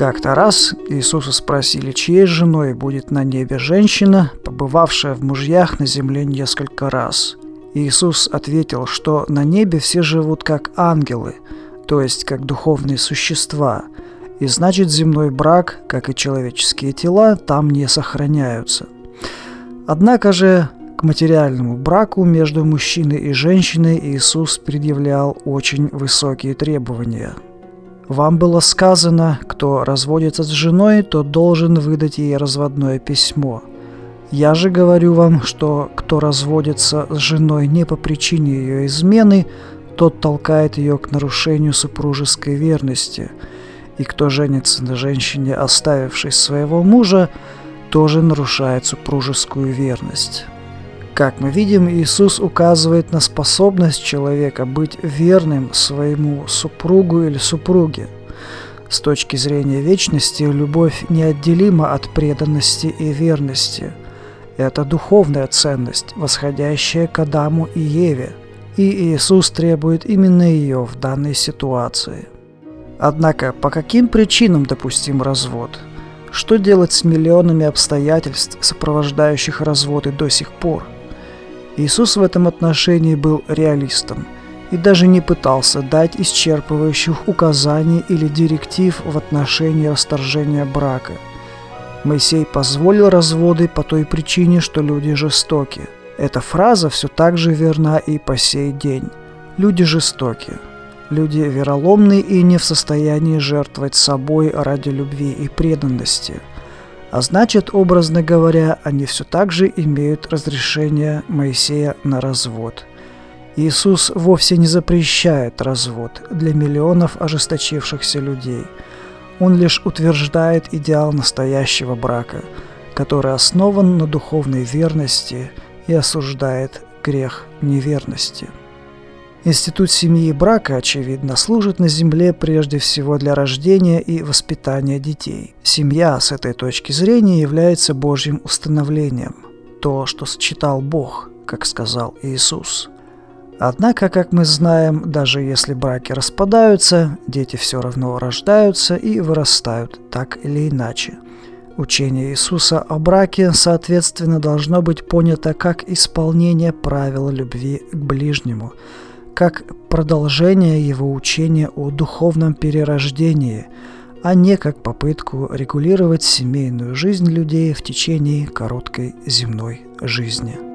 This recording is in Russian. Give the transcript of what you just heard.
Как-то раз Иисуса спросили, чьей женой будет на небе женщина, побывавшая в мужьях на земле несколько раз. Иисус ответил, что на небе все живут как ангелы, то есть как духовные существа, и значит земной брак, как и человеческие тела, там не сохраняются. Однако же к материальному браку между мужчиной и женщиной Иисус предъявлял очень высокие требования – вам было сказано, кто разводится с женой, то должен выдать ей разводное письмо. Я же говорю вам, что кто разводится с женой не по причине ее измены, тот толкает ее к нарушению супружеской верности. И кто женится на женщине, оставившей своего мужа, тоже нарушает супружескую верность. Как мы видим, Иисус указывает на способность человека быть верным своему супругу или супруге. С точки зрения вечности, любовь неотделима от преданности и верности. Это духовная ценность, восходящая к Адаму и Еве, и Иисус требует именно ее в данной ситуации. Однако, по каким причинам допустим развод? Что делать с миллионами обстоятельств, сопровождающих разводы до сих пор – Иисус в этом отношении был реалистом и даже не пытался дать исчерпывающих указаний или директив в отношении расторжения брака. Моисей позволил разводы по той причине, что люди жестоки. Эта фраза все так же верна и по сей день. Люди жестоки. Люди вероломны и не в состоянии жертвовать собой ради любви и преданности – а значит, образно говоря, они все так же имеют разрешение Моисея на развод. Иисус вовсе не запрещает развод для миллионов ожесточившихся людей. Он лишь утверждает идеал настоящего брака, который основан на духовной верности и осуждает грех неверности. Институт семьи и брака, очевидно, служит на Земле прежде всего для рождения и воспитания детей. Семья с этой точки зрения является Божьим установлением. То, что сочетал Бог, как сказал Иисус. Однако, как мы знаем, даже если браки распадаются, дети все равно рождаются и вырастают, так или иначе. Учение Иисуса о браке, соответственно, должно быть понято как исполнение правил любви к ближнему – как продолжение его учения о духовном перерождении, а не как попытку регулировать семейную жизнь людей в течение короткой земной жизни.